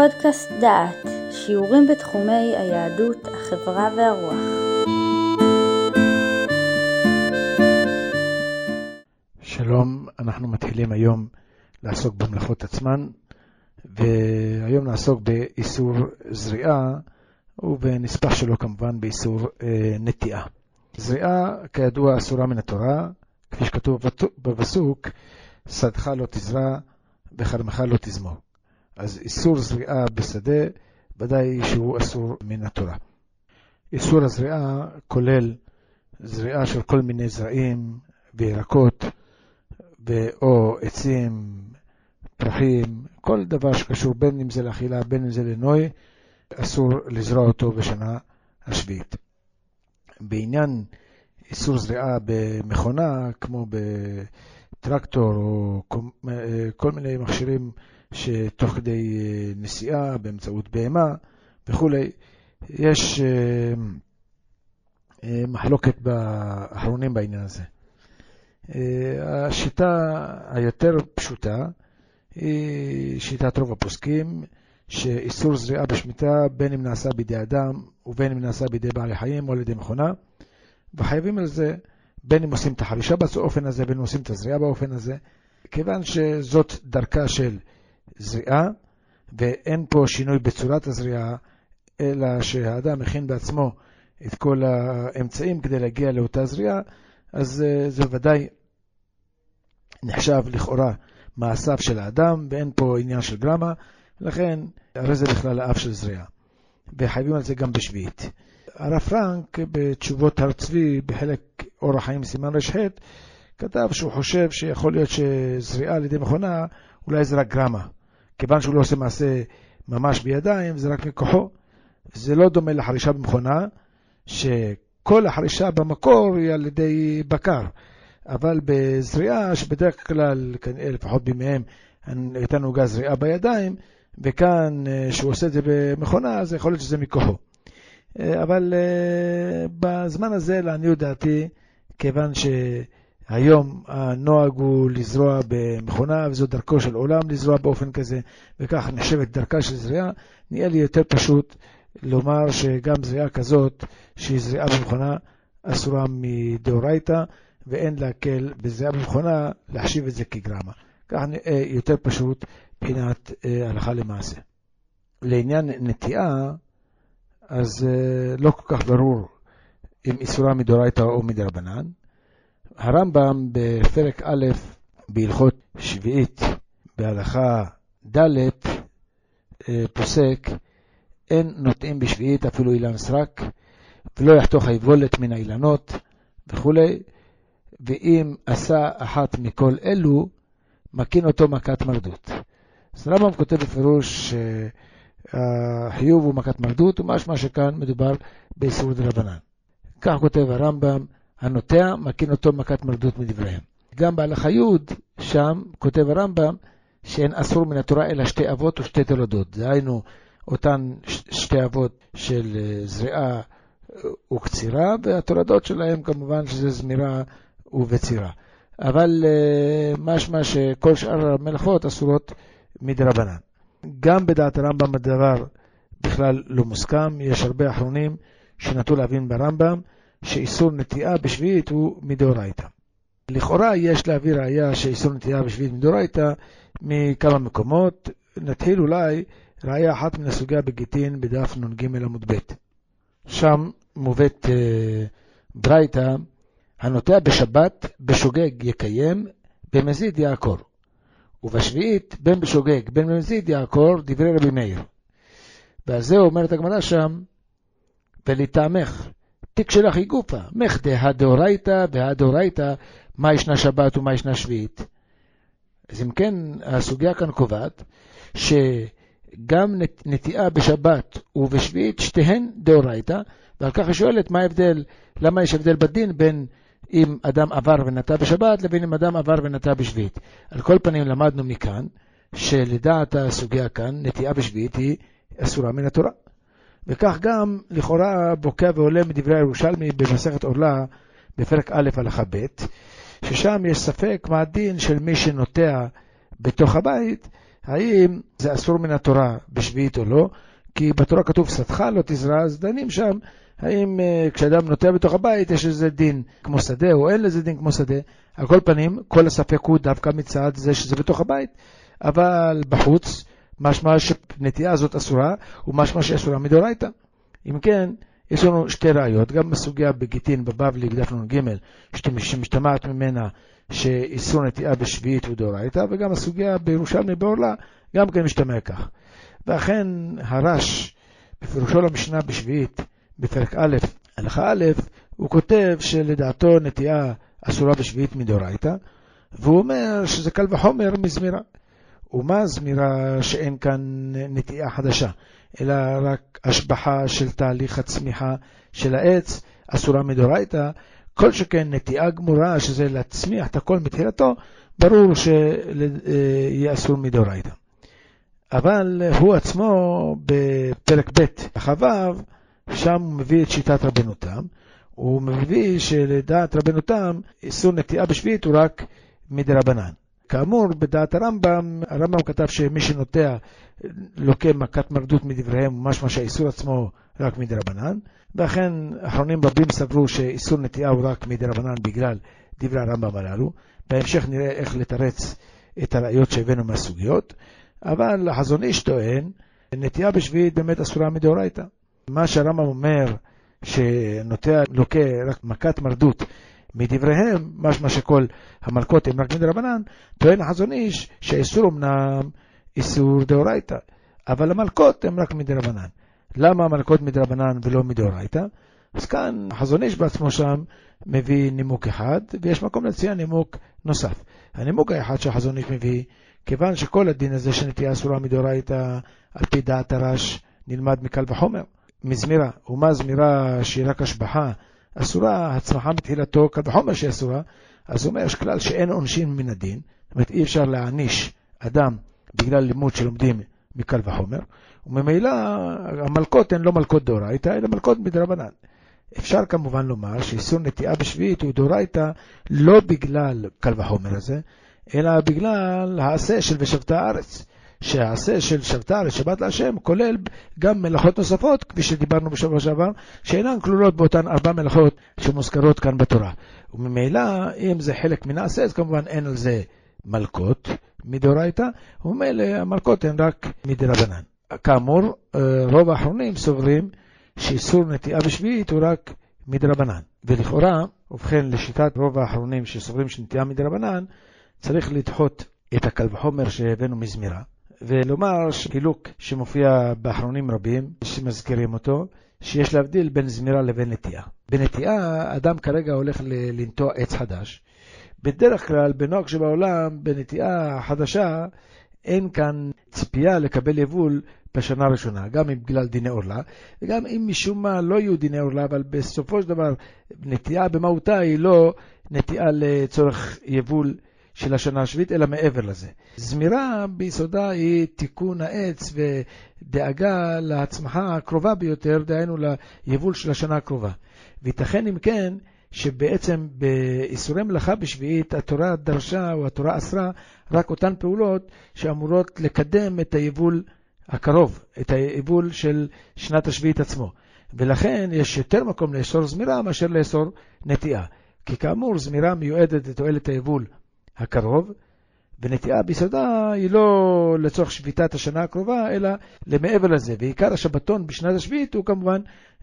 פודקאסט דעת, שיעורים בתחומי היהדות, החברה והרוח. שלום, אנחנו מתחילים היום לעסוק במלאכות עצמן, והיום נעסוק באיסור זריעה, ובנספח שלו כמובן באיסור אה, נטיעה. זריעה, כידוע, אסורה מן התורה, כפי שכתוב בפסוק, שדך לא תזרע וכרמך לא תזמור. אז איסור זריעה בשדה, ודאי שהוא אסור מן התורה. איסור הזריעה כולל זריעה של כל מיני זרעים וירקות, או עצים, פרחים, כל דבר שקשור בין אם זה לאכילה, בין אם זה לנוי, אסור לזרוע אותו בשנה השביעית. בעניין איסור זריעה במכונה, כמו בטרקטור או כל מיני מכשירים שתוך כדי אה, נסיעה באמצעות בהמה וכולי, יש אה, אה, מחלוקת באחרונים בעניין הזה. השיטה היותר פשוטה היא שיטת רוב הפוסקים, שאיסור זריעה בשמיטה בין אם נעשה בידי אדם ובין אם נעשה בידי בעלי חיים או על ידי מכונה, וחייבים על זה בין אם עושים את החרישה באופן הזה, בין אם עושים את הזריעה באופן הזה, כיוון שזאת דרכה של זריעה, ואין פה שינוי בצורת הזריעה, אלא שהאדם מכין בעצמו את כל האמצעים כדי להגיע לאותה זריעה, אז אה, זה ודאי נחשב לכאורה מעשיו של האדם, ואין פה עניין של גרמה, לכן הרי זה בכלל האף של זריעה. וחייבים על זה גם בשביעית. הרב פרנק בתשובות הר צבי בחלק אור החיים סימן ר"ח כתב שהוא חושב שיכול להיות שזריעה על ידי מכונה אולי זה רק גרמה. כיוון שהוא לא עושה מעשה ממש בידיים, זה רק מכוחו. זה לא דומה לחרישה במכונה, שכל החרישה במקור היא על ידי בקר. אבל בזריעה, שבדרך כלל, לפחות בימיהם, הייתה נהוגה זריעה בידיים, וכאן, אה, שהוא עושה את זה במכונה, אז יכול להיות שזה מכוחו. אה, אבל אה, בזמן הזה, לעניות דעתי, כיוון ש... היום הנוהג הוא לזרוע במכונה, וזו דרכו של עולם לזרוע באופן כזה, וכך נחשבת דרכה של זריעה. נהיה לי יותר פשוט לומר שגם זריעה כזאת, שהיא זריעה במכונה, אסורה מדאורייתא, ואין להקל בזריעה במכונה להחשיב את זה כגרמה. כך נראה יותר פשוט מבחינת אה, הלכה למעשה. לעניין נטיעה, אז אה, לא כל כך ברור אם איסורה מדאורייתא או מדרבנן. הרמב"ם בפרק א' בהלכות שביעית בהלכה ד' אה, פוסק אין נוטעים בשביעית אפילו אילן סרק ולא יחתוך היבולת מן האילנות וכולי ואם עשה אחת מכל אלו מקין אותו מכת מרדות. אז הרמב"ם כותב בפירוש שהחיוב הוא מכת מרדות ומשמע שכאן מדובר באיסור דרבנן. כך כותב הרמב"ם הנוטע מקין אותו מכת מרדות מדבריהם. גם בהלכה י', שם כותב הרמב"ם שאין אסור מן התורה אלא שתי אבות ושתי תולדות. דהיינו, אותן שתי אבות של אה, זריעה אה, וקצירה, והתולדות שלהם כמובן שזה זמירה ובצירה. אבל אה, משמע שכל שאר המלאכות אסורות מדרבנן. גם בדעת הרמב"ם הדבר בכלל לא מוסכם, יש הרבה אחרונים שנטו להבין ברמב"ם שאיסור נטיעה בשביעית הוא מדאורייתא. לכאורה יש להביא ראייה שאיסור נטיעה בשביעית מדאורייתא מכמה מקומות. נתחיל אולי ראייה אחת מן הסוגיה בגיטין בדף נ"ג עמוד ב'. שם מובאת אה, ברייתא, הנוטע בשבת בשוגג יקיים, במזיד יעקור. ובשביעית, בין בשוגג בין במזיד יעקור, דברי רבי מאיר. ועל זה אומרת הגמרא שם, ולטעמך, היא גופה, מחדה הדאורייתא והדאורייתא, מה ישנה שבת ומה ישנה שביעית. אז אם כן, הסוגיה כאן קובעת שגם נטיעה בשבת ובשביעית, שתיהן דאורייתא, ועל כך היא שואלת מה ההבדל, למה יש הבדל בדין בין אם אדם עבר ונטע בשבת לבין אם אדם עבר ונטע בשביעית. על כל פנים למדנו מכאן שלדעת הסוגיה כאן, נטיעה בשביעית היא אסורה מן התורה. וכך גם לכאורה בוקע ועולה מדברי הירושלמי במסכת עורלה בפרק א' הלכה ב', ששם יש ספק מה הדין של מי שנוטע בתוך הבית, האם זה אסור מן התורה בשביעית או לא, כי בתורה כתוב שדך לא תזרע, אז דנים שם האם uh, כשאדם נוטע בתוך הבית יש איזה דין כמו שדה או אין לזה דין כמו שדה. על כל פנים, כל הספק הוא דווקא מצד זה שזה בתוך הבית, אבל בחוץ משמע שנטייה הזאת אסורה, ומשמע שהיא אסורה מדאורייתא. אם כן, יש לנו שתי ראיות, גם בסוגיה בגיטין בבבלי בדף נ"ג, שמשתמעת ממנה שאיסור נטיעה בשביעית הוא דאורייתא, וגם הסוגיה בירושלמי בעורלה, גם כן משתמע כך. ואכן הרש, בפירושו למשנה בשביעית, בפרק א', הלכה א', הוא כותב שלדעתו נטיעה אסורה בשביעית מדאורייתא, והוא אומר שזה קל וחומר מזמירה. ומה זמירה שאין כאן נטיעה חדשה, אלא רק השבחה של תהליך הצמיחה של העץ, אסורה מדאורייתא, כל שכן נטיעה גמורה, שזה להצמיח את הכל מתחילתו, ברור שיהיה אסור מדאורייתא. אבל הוא עצמו בפרק ב', החו"ב, שם הוא מביא את שיטת רבנו תם, הוא מביא שלדעת רבנו תם, איסור נטיעה בשביעית הוא רק מדרבנן. כאמור, בדעת הרמב"ם, הרמב"ם כתב שמי שנוטע לוקה מכת מרדות מדבריהם, משמע שהאיסור עצמו רק מדרבנן, ואכן אחרונים רבים סברו שאיסור נטיעה הוא רק מדרבנן בגלל דברי הרמב"ם הללו. בהמשך נראה איך לתרץ את הראיות שהבאנו מהסוגיות, אבל החזון איש טוען, נטיעה בשביעית באמת אסורה מדאורייתא. מה שהרמב"ם אומר, שנוטע לוקה רק מכת מרדות מדבריהם, משמע שכל המלכות הם רק מדרבנן, טוען החזון איש שהאיסור אמנם איסור דאורייתא, אבל המלכות הם רק מדרבנן. למה המלכות מדרבנן ולא מדאורייתא? אז כאן החזון איש בעצמו שם מביא נימוק אחד, ויש מקום להציע נימוק נוסף. הנימוק האחד שהחזון איש מביא, כיוון שכל הדין הזה שנטייה אסורה מדאורייתא, על פי דעת הרש, נלמד מקל וחומר. מזמירה, ומה זמירה שהיא רק השבחה, אסורה, הצמחה בתחילתו, קל וחומר שהיא אסורה, אז הוא אומר, יש כלל שאין עונשין מן הדין, זאת אומרת, אי אפשר להעניש אדם בגלל לימוד שלומדים מקל וחומר, וממילא המלכות הן לא מלכות דאורייתא, אלא מלכות מדרבנן. אפשר כמובן לומר שאיסור נטיעה בשביעית הוא דאורייתא לא בגלל קל וחומר הזה, אלא בגלל העשה של ושבתה הארץ. שהעשה של שבתה לשבת להשם כולל גם מלאכות נוספות, כפי שדיברנו בשבוע שעבר, שאינן כלולות באותן ארבע מלאכות שמוזכרות כאן בתורה. וממילא, אם זה חלק מן העשה, אז כמובן אין על זה מלכות מדאורייתא, וממילא המלכות הן רק מדרבנן. כאמור, אה, רוב האחרונים סוברים שאיסור נטיעה בשביעית הוא רק מדרבנן. ולכאורה, ובכן, לשיטת רוב האחרונים שסוברים שנטיעה מדרבנן, צריך לדחות את הקל וחומר שהבאנו מזמירה, ולומר חילוק שמופיע באחרונים רבים, שמזכירים אותו, שיש להבדיל בין זמירה לבין נטיעה. בנטיעה, אדם כרגע הולך לנטוע עץ חדש. בדרך כלל, בנוהג שבעולם, בנטיעה חדשה, אין כאן ציפייה לקבל יבול בשנה הראשונה, גם אם בגלל דיני עורלה, וגם אם משום מה לא יהיו דיני עורלה, אבל בסופו של דבר, נטיעה במהותה היא לא נטיעה לצורך יבול של השנה השביעית, אלא מעבר לזה. זמירה ביסודה היא תיקון העץ ודאגה להצמחה הקרובה ביותר, דהיינו ליבול של השנה הקרובה. וייתכן אם כן, שבעצם באיסורי מלאכה בשביעית התורה דרשה או התורה אסרה רק אותן פעולות שאמורות לקדם את היבול הקרוב, את היבול של שנת השביעית עצמו. ולכן יש יותר מקום לאסור זמירה מאשר לאסור נטיעה. כי כאמור, זמירה מיועדת לתועלת היבול הקרוב, ונטיעה ביסודה היא לא לצורך שביתת השנה הקרובה, אלא למעבר לזה. ועיקר השבתון בשנת השביעית הוא כמובן,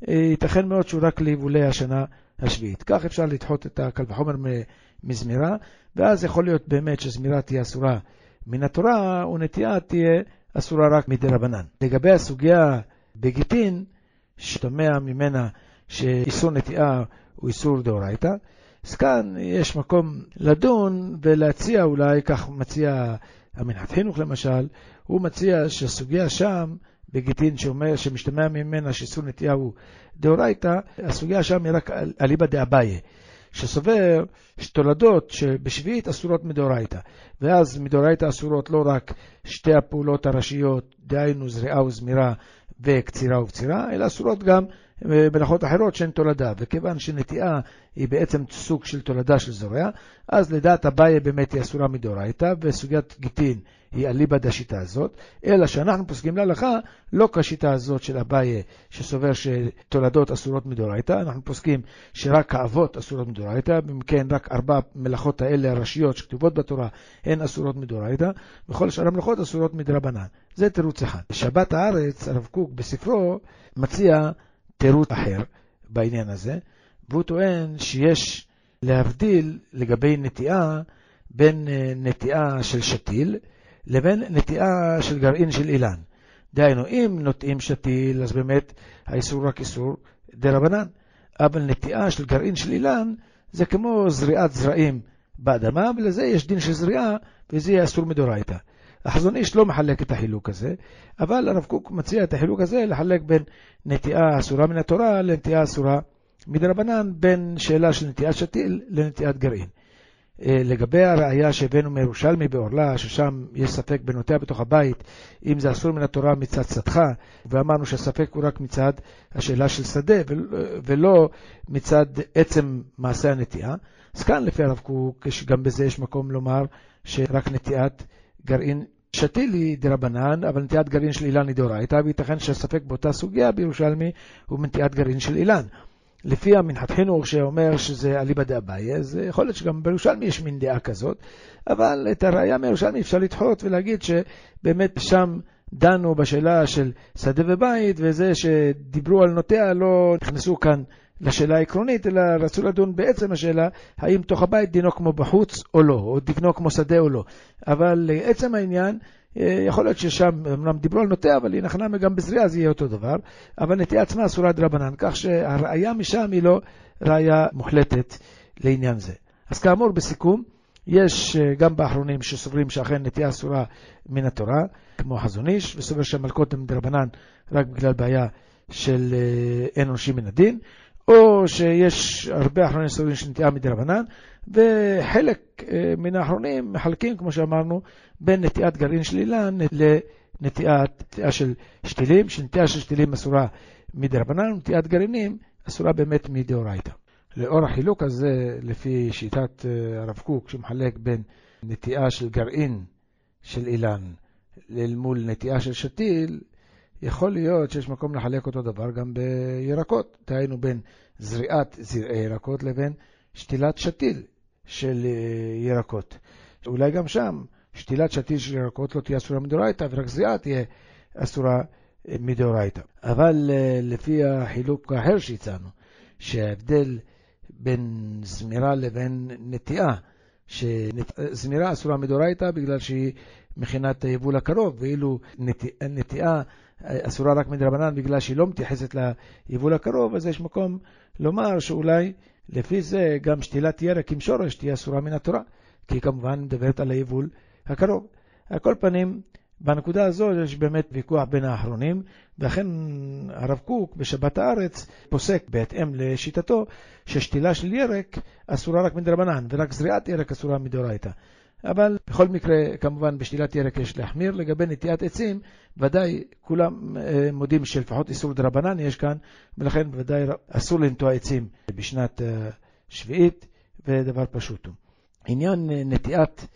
אה, ייתכן מאוד שהוא רק ליבולי השנה השביעית. כך אפשר לדחות את הקל וחומר מזמירה, ואז יכול להיות באמת שזמירה תהיה אסורה מן התורה, ונטיעה תהיה אסורה רק מדי רבנן. לגבי הסוגיה בגיטין, שתומע ממנה שאיסור נטיעה הוא איסור דאורייתא, אז כאן יש מקום לדון ולהציע אולי, כך מציע המנחת חינוך למשל, הוא מציע שהסוגיה שם, בגיטין שאומר, שמשתמע ממנה שאיסור נטייה הוא דאורייתא, הסוגיה שם היא רק אליבא דאביי, שסובר שתולדות שבשביעית אסורות מדאורייתא, ואז מדאורייתא אסורות לא רק שתי הפעולות הראשיות, דהיינו זריעה וזמירה וקצירה ובצירה, אלא אסורות גם מלאכות אחרות שהן תולדה, וכיוון שנטיעה היא בעצם סוג של תולדה של זורע, אז לדעת אביי באמת היא אסורה מדאורייתא, וסוגיית גיטין היא אליבא דשיטה הזאת, אלא שאנחנו פוסקים להלכה לא כשיטה הזאת של אביי שסובר שתולדות אסורות מדאורייתא, אנחנו פוסקים שרק האבות אסורות מדאורייתא, אם כן רק ארבע מלאכות האלה הראשיות שכתובות בתורה הן אסורות מדאורייתא, וכל שאר המלאכות אסורות מדרבנן. זה תירוץ אחד. שבת הארץ, הרב קוק בספרו מציע תירוץ אחר בעניין הזה, והוא טוען שיש להבדיל לגבי נטיעה בין אה, נטיעה של שתיל לבין נטיעה של גרעין של אילן. דהיינו, אם נוטעים שתיל, אז באמת האיסור רק איסור דה רבנן, אבל נטיעה של גרעין של אילן זה כמו זריעת זרעים באדמה, ולזה יש דין של זריעה, וזה יהיה אסור מדורייתא. החזון איש לא מחלק את החילוק הזה, אבל הרב קוק מציע את החילוק הזה לחלק בין נטיעה אסורה מן התורה לנטיעה אסורה מדרבנן, בין שאלה של נטיעת שתיל לנטיעת גרעין. אה, לגבי הראייה שהבאנו מירושלמי בעורלה, ששם יש ספק בנוטע בתוך הבית, אם זה אסור מן התורה מצד שדך, ואמרנו שהספק הוא רק מצד השאלה של שדה, ולא מצד עצם מעשה הנטיעה. אז כאן לפי הרב קוק, גם בזה יש מקום לומר שרק נטיעת גרעין שתיל היא דרבנן, אבל נטיעת גרעין של אילן היא דאורייתא, וייתכן שהספק באותה סוגיה בירושלמי הוא מנטיעת גרעין של אילן. לפי המנחת חינוך שאומר שזה אליבא דאביי, אז יכול להיות שגם בירושלמי יש מין דעה כזאת, אבל את הראייה מירושלמי אפשר לדחות ולהגיד שבאמת שם דנו בשאלה של שדה ובית, וזה שדיברו על נוטע לא נכנסו כאן לשאלה העקרונית, אלא רצו לדון בעצם השאלה האם תוך הבית דינו כמו בחוץ או לא, או דינו כמו שדה או לא. אבל לעצם העניין, אה, יכול להיות ששם אמנם דיברו על נוטע, אבל הנה חנמי גם בזריעה זה יהיה אותו דבר, אבל נטיעה עצמה אסורה דרבנן, כך שהראיה משם היא לא ראיה מוחלטת לעניין זה. אז כאמור, בסיכום, יש אה, גם באחרונים שסוברים שאכן נטיעה אסורה מן התורה, כמו חזון איש, וסובר שהמלכות הן דרבנן רק בגלל בעיה של אה, אין עונשים מן הדין. או שיש הרבה אחרונים סוברים של נטיעה מדרבנן, וחלק אה, מן האחרונים מחלקים, כמו שאמרנו, בין נטיעת גרעין של אילן לנטיעת של שתילים, שנטיעה של שתילים אסורה מדרבנן, ונטיעת גרעינים אסורה באמת מדאורייתא. לאור החילוק הזה, לפי שיטת אה, הרב קוק, שמחלק בין נטיעה של גרעין של אילן אל מול נטיעה של שתיל, יכול להיות שיש מקום לחלק אותו דבר גם בירקות, דהיינו בין זריעת זרעי ירקות לבין שתילת שתיל של אה, ירקות. אולי גם שם שתילת שתיל של ירקות לא תהיה אסורה מדאורייתא, ורק זריעה תהיה אסורה אה, מדאורייתא. אבל אה, לפי החילוק האחר שהצענו, שההבדל בין זמירה לבין נטיעה, שזמירה אסורה מדאורייתא בגלל שהיא מכינת היבול הקרוב, ואילו נטיעה אסורה רק מדרבנן בגלל שהיא לא מתייחסת ליבול הקרוב, אז יש מקום לומר שאולי לפי זה גם שתילת ירק עם שורש תהיה אסורה מן התורה, כי היא כמובן מדברת על היבול הקרוב. על כל פנים, בנקודה הזו יש באמת ויכוח בין האחרונים, ואכן הרב קוק בשבת הארץ פוסק בהתאם לשיטתו ששתילה של ירק אסורה רק מדרבנן, ורק זריעת ירק אסורה מדאורייתא. אבל בכל מקרה, כמובן, בשתילת ירק יש להחמיר. לגבי נטיית עצים, ודאי כולם אה, מודים שלפחות איסור דרבנן יש כאן, ולכן ודאי אסור לנטוע עצים בשנת אה, שביעית, ודבר פשוט הוא. עניין אה, נטיעת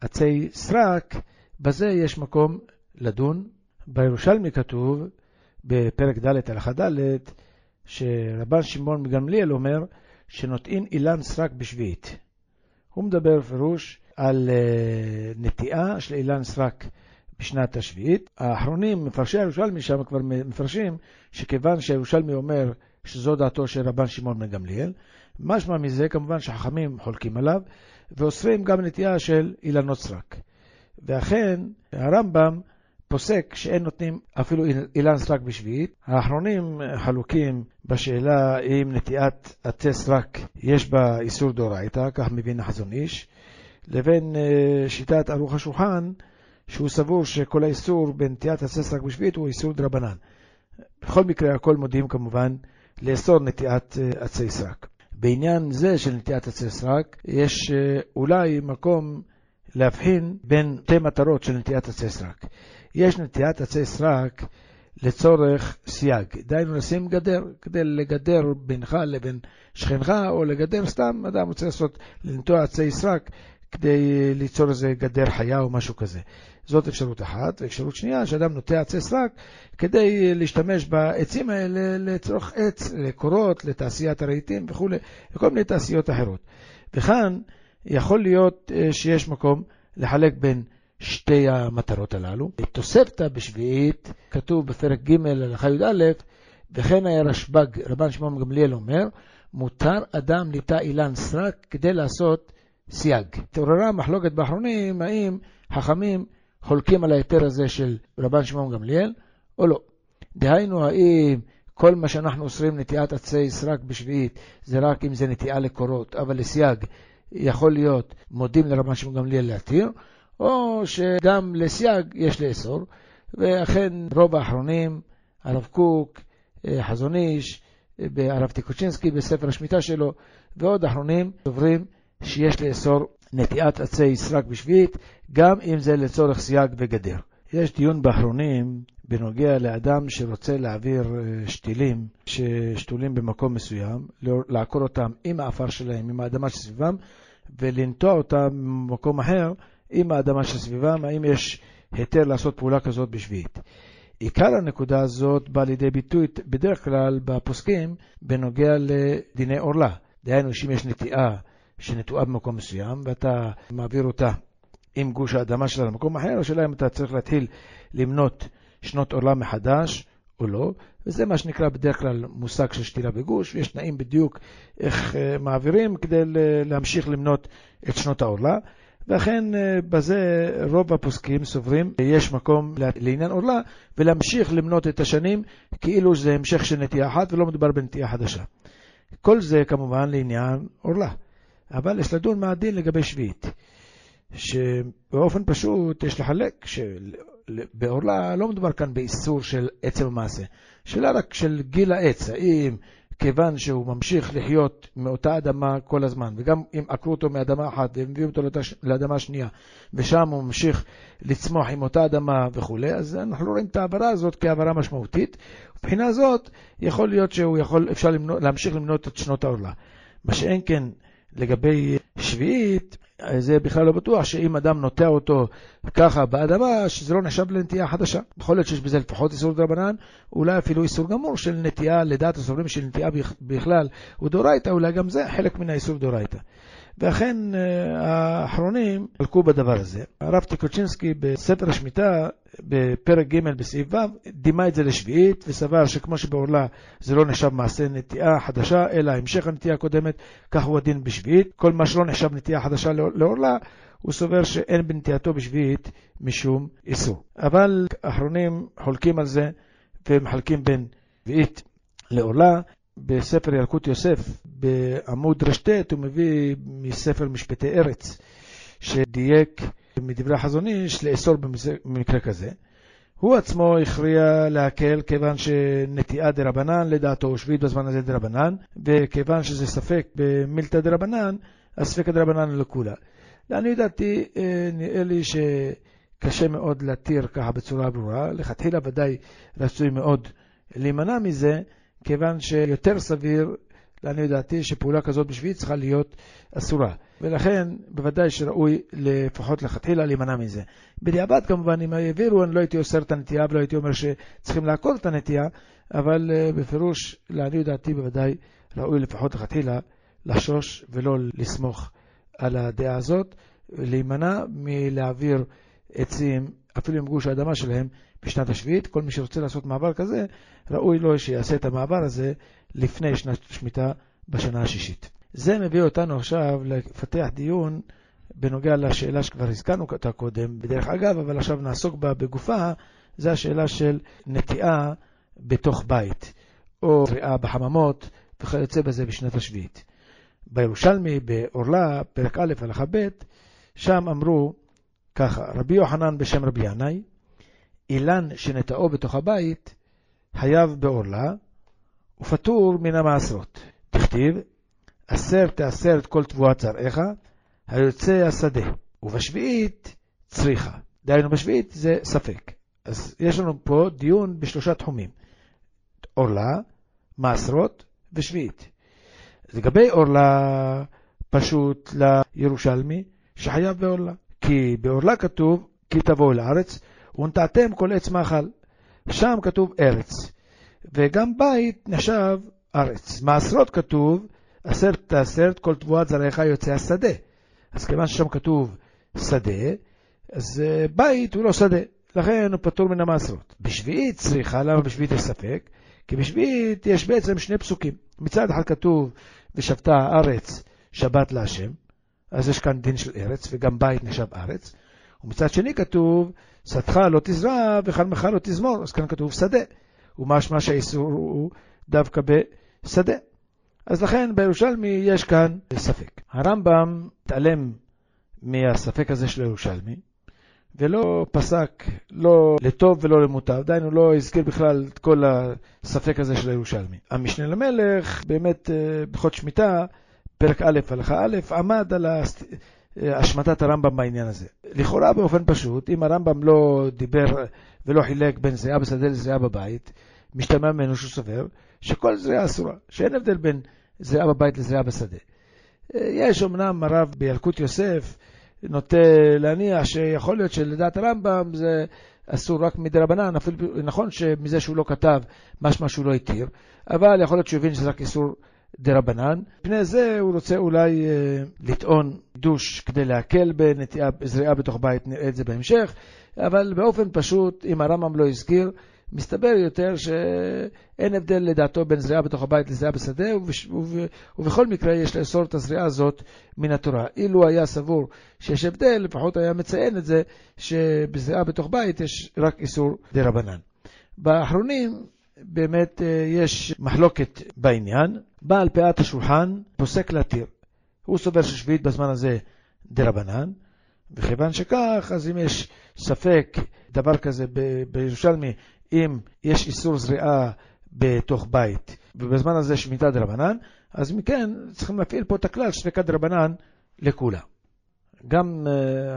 עצי סרק, בזה יש מקום לדון. בירושלמי כתוב, בפרק ד' הלכה ד', שרבן שמעון מגמליאל אומר שנוטעין אילן סרק בשביעית. הוא מדבר בפירוש על אה, נטיעה של אילן סרק בשנת השביעית. האחרונים, מפרשי הירושלמי שם כבר מפרשים, שכיוון שהירושלמי אומר שזו דעתו של רבן שמעון בן גמליאל, משמע מזה כמובן שחכמים חולקים עליו, ואוסרים גם נטיעה של אילנות סרק. ואכן, הרמב"ם פוסק שאין נותנים אפילו אילן סרק בשביעית. האחרונים חלוקים בשאלה אם נטיעת עצי סרק יש בה איסור דאורייתא, כך מבין החזון איש. לבין אה, שיטת ערוך השולחן, שהוא סבור שכל האיסור בנטיית הססרק בשביעית הוא איסור דרבנן. בכל מקרה, הכל מודיעים כמובן לאסור נטיית אה, עצי סרק. בעניין זה של נטיית עצי סרק, יש אה, אולי מקום להבחין בין שתי מטרות של נטיית עצי סרק. יש נטיית עצי סרק לצורך סייג. דהיינו לשים גדר, כדי לגדר בינך לבין שכנך, או לגדר סתם, אדם רוצה לעשות, לנטוע עצי סרק, כדי ליצור איזה גדר חיה או משהו כזה. זאת אפשרות אחת. ואפשרות שנייה, שאדם נוטע עצי סרק כדי להשתמש בעצים האלה לצורך עץ, לקורות, לתעשיית הרהיטים וכולי, לכל מיני תעשיות אחרות. וכאן יכול להיות אה, שיש מקום לחלק בין שתי המטרות הללו. תוספתא בשביעית, כתוב בפרק ג' הלכה י"א, וכן היה רשב"ג, רבן שמעון גמליאל אומר, מותר אדם ליטע אילן סרק כדי לעשות סייג. התעוררה מחלוקת באחרונים האם חכמים חולקים על ההיתר הזה של רבן שמעון גמליאל או לא. דהיינו, האם כל מה שאנחנו אוסרים נטיעת עצי סרק בשביעית זה רק אם זה נטיעה לקורות, אבל לסייג יכול להיות מודים לרבן שמעון גמליאל להתיר, או שגם לסייג יש לאסור, ואכן רוב האחרונים, הרב קוק, אה, חזון איש, אה, הרב טיקוצ'ינסקי בספר השמיטה שלו, ועוד אחרונים סוברים שיש לאסור נטיעת עצי סרק בשביעית, גם אם זה לצורך סייג וגדר. יש דיון באחרונים בנוגע לאדם שרוצה להעביר אה, שתילים ששתולים במקום מסוים, לעקור אותם עם האפר שלהם, עם האדמה שסביבם, ולנטוע אותם במקום אחר עם האדמה שסביבם, האם יש היתר לעשות פעולה כזאת בשביעית. עיקר הנקודה הזאת בא לידי ביטוי בדרך כלל בפוסקים בנוגע לדיני עורלה. דהיינו שאם יש נטיעה שנטועה במקום מסוים ואתה מעביר אותה עם גוש האדמה שלה למקום אחר, השאלה אם אתה צריך להתחיל למנות שנות עורלה מחדש או לא, וזה מה שנקרא בדרך כלל מושג של שתילה בגוש, ויש תנאים בדיוק איך uh, מעבירים כדי להמשיך למנות את שנות העורלה. ואכן uh, בזה רוב הפוסקים סוברים יש מקום לעניין עורלה ולהמשיך למנות את השנים כאילו זה המשך של נטייה אחת ולא מדובר בנטייה חדשה. כל זה כמובן לעניין עורלה, אבל יש לדון מה הדין לגבי שביעית. שבאופן פשוט יש לחלק, שבעורלה לא מדובר כאן באיסור של עצם המעשה, שאלה רק של גיל העץ, האם כיוון שהוא ממשיך לחיות מאותה אדמה כל הזמן, וגם אם עקרו אותו מאדמה אחת ומביאים אותו לאדמה שנייה, ושם הוא ממשיך לצמוח עם אותה אדמה וכולי, אז אנחנו לא רואים את העברה הזאת כעברה משמעותית. מבחינה זאת, יכול להיות שהוא יכול, אפשר למנות, להמשיך למנות את שנות העורלה. מה שאין כן לגבי שביעית, זה בכלל לא בטוח שאם אדם נוטע אותו ככה באדמה, שזה לא נחשב לנטייה חדשה. יכול להיות שיש בזה לפחות איסור דרבנן, אולי אפילו איסור גמור של נטייה, לדעת הסוברים של נטייה בכלל הוא דאורייתא, אולי גם זה חלק מן האיסור דאורייתא. ואכן אה, האחרונים חלקו בדבר הזה. הרב טיקוצ'ינסקי בספר השמיטה, בפרק ג' בסעיף ו', דימה את זה לשביעית, וסבר שכמו שבעורלה זה לא נחשב מעשה נטיעה חדשה, אלא המשך הנטיעה הקודמת, כך הוא הדין בשביעית. כל מה שלא נחשב נטיעה חדשה לעורלה, הוא סובר שאין בנטיעתו בשביעית משום איסור. אבל האחרונים חולקים על זה, ומחלקים בין שביעית לעורלה, בספר ילקוט יוסף, בעמוד רשת, הוא מביא מספר משפטי ארץ, שדייק מדברי החזון איש לאסור במקרה כזה. הוא עצמו הכריע להקל כיוון שנטיעה דרבנן, לדעתו שביעית בזמן הזה דרבנן, וכיוון שזה ספק במילתא דרבנן, אז דרבנן לקולא. לעניות דעתי, אה, נראה לי שקשה מאוד להתיר ככה בצורה ברורה. לכתחילה ודאי רצוי מאוד להימנע מזה, כיוון שיותר סביר, לעניות דעתי, שפעולה כזאת בשביעית צריכה להיות אסורה. ולכן, בוודאי שראוי לפחות לכתחילה להימנע מזה. בדיעבד, כמובן, אם העבירו, אני לא הייתי אוסר את הנטייה ולא הייתי אומר שצריכים לעקור את הנטייה, אבל uh, בפירוש, לעניות דעתי, בוודאי ראוי לפחות לכתחילה לחשוש ולא לסמוך על הדעה הזאת, להימנע מלהעביר עצים, אפילו עם גוש האדמה שלהם, בשנת השביעית. כל מי שרוצה לעשות מעבר כזה, ראוי לו שיעשה את המעבר הזה לפני שנת שמיטה בשנה השישית. זה מביא אותנו עכשיו לפתח דיון בנוגע לשאלה שכבר הזכרנו אותה קודם, בדרך אגב, אבל עכשיו נעסוק בה בגופה, זה השאלה של נטיעה בתוך בית, או זריעה בחממות וכיוצא בזה בשנת השביעית. בירושלמי, בעורלה, פרק א', הלכה ב', שם אמרו ככה, רבי יוחנן בשם רבי ינאי, אילן שנטעו בתוך הבית, חייב בעורלה, ופטור מן המעשרות. תכתיב, עשר תעשר את כל תבואת זרעך, היוצא השדה, ובשביעית צריכה. דהיינו בשביעית זה ספק. אז יש לנו פה דיון בשלושה תחומים. עורלה, מעשרות ושביעית. לגבי עורלה, פשוט לירושלמי שחייב בעורלה. כי בעורלה כתוב, כי תבואו לארץ, ונטעתם כל עץ מאכל. שם כתוב ארץ. וגם בית נחשב ארץ. מעשרות כתוב, עשרת תעשרת כל תבואת זרעך יוצא השדה. אז כיוון ששם כתוב שדה, אז אה, בית הוא לא שדה, לכן הוא פטור מן המעשרות. בשביעית צריכה, למה בשביעית יש ספק? כי בשביעית יש בעצם שני פסוקים. מצד אחד כתוב, ושבתה הארץ שבת להשם, אז יש כאן דין של ארץ, וגם בית נחשב ארץ. ומצד שני כתוב, שדך לא תזרע וחלמך לא תזמור, אז כאן כתוב שדה. ומשמע שהאיסור הוא דווקא בשדה. אז לכן בירושלמי יש כאן ספק. הרמב"ם התעלם מהספק הזה של הירושלמי, ולא פסק לא לטוב ולא למוטב, דהיינו לא הזכיר בכלל את כל הספק הזה של הירושלמי. המשנה למלך, באמת, אה, בהלכות שמיטה, פרק א', הלכה א', עמד על השמטת הרמב"ם בעניין הזה. לכאורה באופן פשוט, אם הרמב"ם לא דיבר ולא חילק בין זריעה בשדה לזריעה בבית, משתמע ממנו שהוא סובר שכל זריעה אסורה, שאין הבדל בין זריעה בבית לזריעה בשדה. יש אמנם הרב בילקוט יוסף נוטה להניח שיכול להיות שלדעת הרמב"ם זה אסור רק מדי רבנן, אפילו נכון שמזה שהוא לא כתב משמע שהוא לא התיר, אבל יכול להיות שהוא הבין שזה רק איסור דה רבנן. מפני זה הוא רוצה אולי אה, לטעון דוש כדי להקל בנטיעה, זריעה בתוך בית, נראה את זה בהמשך, אבל באופן פשוט, אם הרמב"ם לא הזכיר, מסתבר יותר שאין הבדל לדעתו בין זריעה בתוך הבית לזריעה בשדה, ובש... וב... ובכל מקרה יש לאסור את הזריעה הזאת מן התורה. אילו היה סבור שיש הבדל, לפחות היה מציין את זה, שבזריעה בתוך בית יש רק איסור דה רבנן. באחרונים באמת אה, יש מחלוקת בעניין. בעל פאת השולחן פוסק להתיר. הוא סובר ששביעית בזמן הזה דה רבנן, וכיוון שכך, אז אם יש ספק, דבר כזה בירושלמי, אם יש איסור זריעה בתוך בית, ובזמן הזה שמיטה דרבנן, אז מכן צריכים להפעיל פה את הכלל שספקת דרבנן לכולם. גם uh,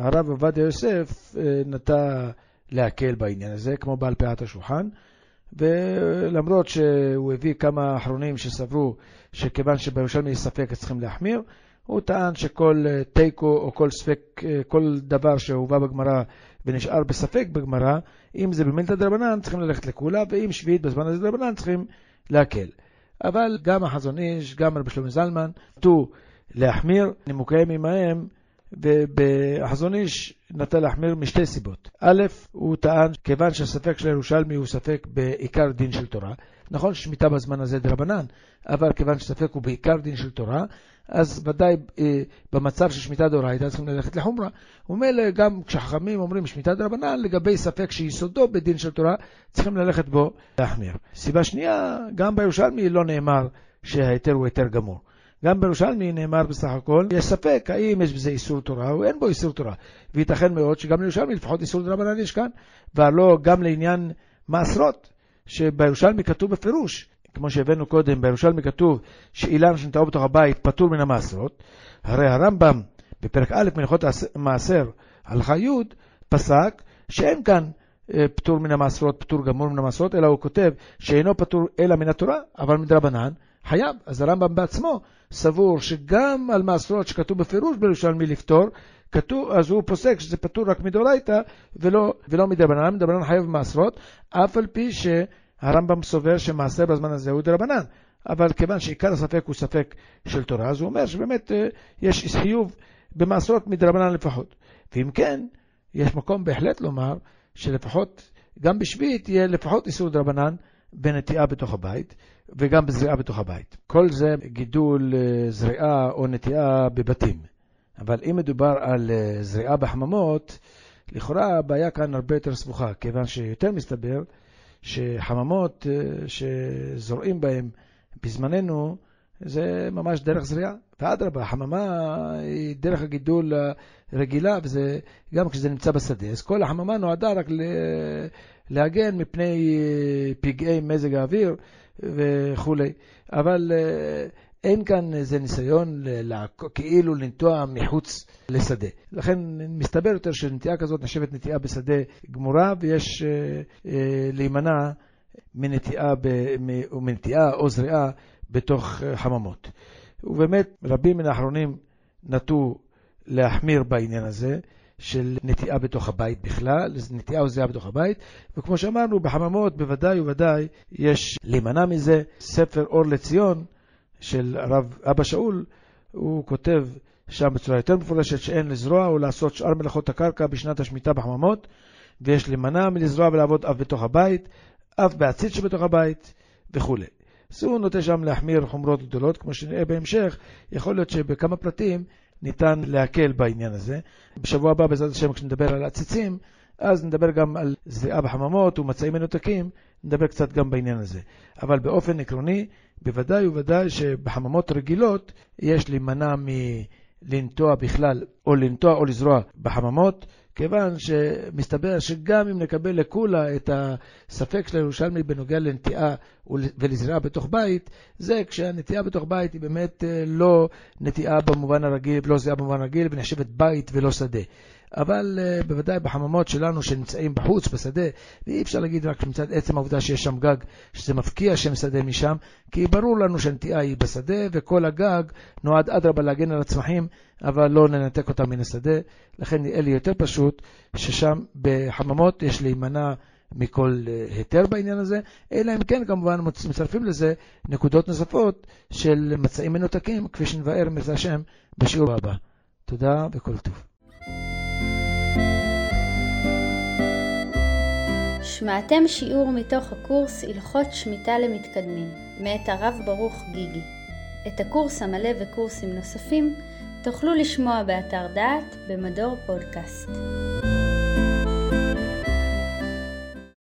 הרב עובדיה יוסף uh, נטה להקל בעניין הזה, כמו בעל פאת השולחן, ולמרות שהוא הביא כמה אחרונים שסברו שכיוון שבירושלמי יש ספק צריכים להחמיר, הוא טען שכל אה, תיקו או כל ספק, כל דבר שהובא בגמרא ונשאר בספק בגמרא, אם זה במילתא דרבנן צריכים ללכת לכולה, ואם שביעית בזמן הזה דרבנן צריכים להקל. אבל גם החזון איש, גם רבי שלמה זלמן, נטו להחמיר, נימוקיהם עמהם, ובחזון איש נטה להחמיר משתי סיבות. א', הוא טען, כיוון שהספק של הירושלמי הוא ספק בעיקר דין של תורה, נכון ששמיטה בזמן הזה דרבנן, אבל כיוון שספק הוא בעיקר דין של תורה, אז ודאי אה, במצב של שמיטה דאורייתא צריכים ללכת לחומרה. ומילא גם כשחכמים אומרים שמיטה דרבנן, לגבי ספק שיסודו בדין של תורה, צריכים ללכת בו להחמיר. סיבה שנייה, גם בירושלמי לא נאמר שההיתר הוא היתר גמור. גם בירושלמי נאמר בסך הכל, יש ספק האם יש בזה איסור תורה או אין בו איסור תורה. וייתכן מאוד שגם לירושלמי לפחות איסור דרבנן יש כאן, והלא גם לעניין מעשרות, שבירושלמי כתוב בפירוש כמו שהבאנו קודם, בירושלמי כתוב שאילן שנטעו בתוך הבית פטור מן המעשרות, הרי הרמב"ם בפרק א' מלכות מעשר, הלכה י', פסק שאין כאן אה, פטור מן המעשרות, פטור גמור מן המעשרות, אלא הוא כותב שאינו פטור אלא מן התורה, אבל מדרבנן חייב. אז הרמב"ם בעצמו סבור שגם על מעשרות שכתוב בפירוש בירושלמי לפטור, כתוב, אז הוא פוסק שזה פטור רק מדאורייתא ולא, ולא מדרבנן, מדרבנן חייב במעשרות, אף על פי ש... הרמב"ם סובר שמעשה בזמן הזה הוא דרבנן, אבל כיוון שעיקר הספק הוא ספק של תורה, אז הוא אומר שבאמת אה, יש חיוב במעשרות מדרבנן לפחות. ואם כן, יש מקום בהחלט לומר שלפחות, גם בשביעית יהיה לפחות איסור דרבנן בנטיעה בתוך הבית וגם בזריעה בתוך הבית. כל זה גידול אה, זריעה או נטיעה בבתים. אבל אם מדובר על אה, זריעה בחממות, לכאורה הבעיה כאן הרבה יותר סבוכה, כיוון שיותר מסתבר שחממות אה, שזורעים בהם בזמננו, זה ממש דרך זריעה. ואדרבה, החממה היא דרך הגידול הרגילה, וזה גם כשזה נמצא בשדה. אז כל החממה נועדה רק להגן מפני פגעי מזג האוויר וכולי. אבל אה, אין כאן איזה ניסיון. כאילו לנטוע מחוץ לשדה. לכן מסתבר יותר שנטיעה כזאת נחשבת נטיעה בשדה גמורה, ויש אה, אה, להימנע מנטיעה. מנטיעה או זריעה בתוך חממות. ובאמת, רבים מן האחרונים נטו להחמיר בעניין הזה. של נטיעה בתוך הבית בכלל, נטיעה או זיעה בתוך הבית, וכמו שאמרנו, בחממות בוודאי ובוודאי יש להימנע מזה. ספר אור לציון של הרב אבא שאול, הוא כותב שם בצורה יותר מפורשת שאין לזרוע או לעשות שאר מלאכות הקרקע בשנת השמיטה בחממות, ויש להימנע מלזרוע ולעבוד אף בתוך הבית, אף בעציץ שבתוך הבית וכולי. אז הוא נוטה שם להחמיר חומרות גדולות, כמו שנראה בהמשך, יכול להיות שבכמה פרטים ניתן להקל בעניין הזה. בשבוע הבא, בעזרת השם, כשנדבר על עציצים, אז נדבר גם על זריעה בחממות ומצעים מנותקים, נדבר קצת גם בעניין הזה. אבל באופן עקרוני, בוודאי ובוודאי שבחממות רגילות יש להימנע מלנטוע בכלל, או לנטוע או לזרוע בחממות, כיוון שמסתבר שגם אם נקבל לכולה את הספק של הירושלמי בנוגע לנטיעה ולזריעה בתוך בית, זה כשהנטיעה בתוך בית היא באמת אה, לא נטיעה במובן הרגיל, לא זריעה במובן הרגיל, ונחשבת בית ולא שדה. אבל uh, בוודאי בחממות שלנו שנמצאים בחוץ, בשדה, ואי אפשר להגיד רק מצד עצם העובדה שיש שם גג, שזה מפקיע שם שדה משם, כי ברור לנו שהנטיעה היא בשדה, וכל הגג נועד אדרבה להגן על הצמחים, אבל לא לנתק אותם מן השדה. לכן נראה לי יותר פשוט ששם בחממות יש להימנע מכל uh, היתר בעניין הזה, אלא אם כן כמובן מצרפים לזה נקודות נוספות של מצעים מנותקים, כפי שנבאר מזה השם בשיעור הבא. תודה וכל טוב. שמעתם שיעור מתוך הקורס הלכות שמיטה למתקדמים, מאת הרב ברוך גיגי. את הקורס המלא וקורסים נוספים תוכלו לשמוע באתר דעת במדור פודקאסט.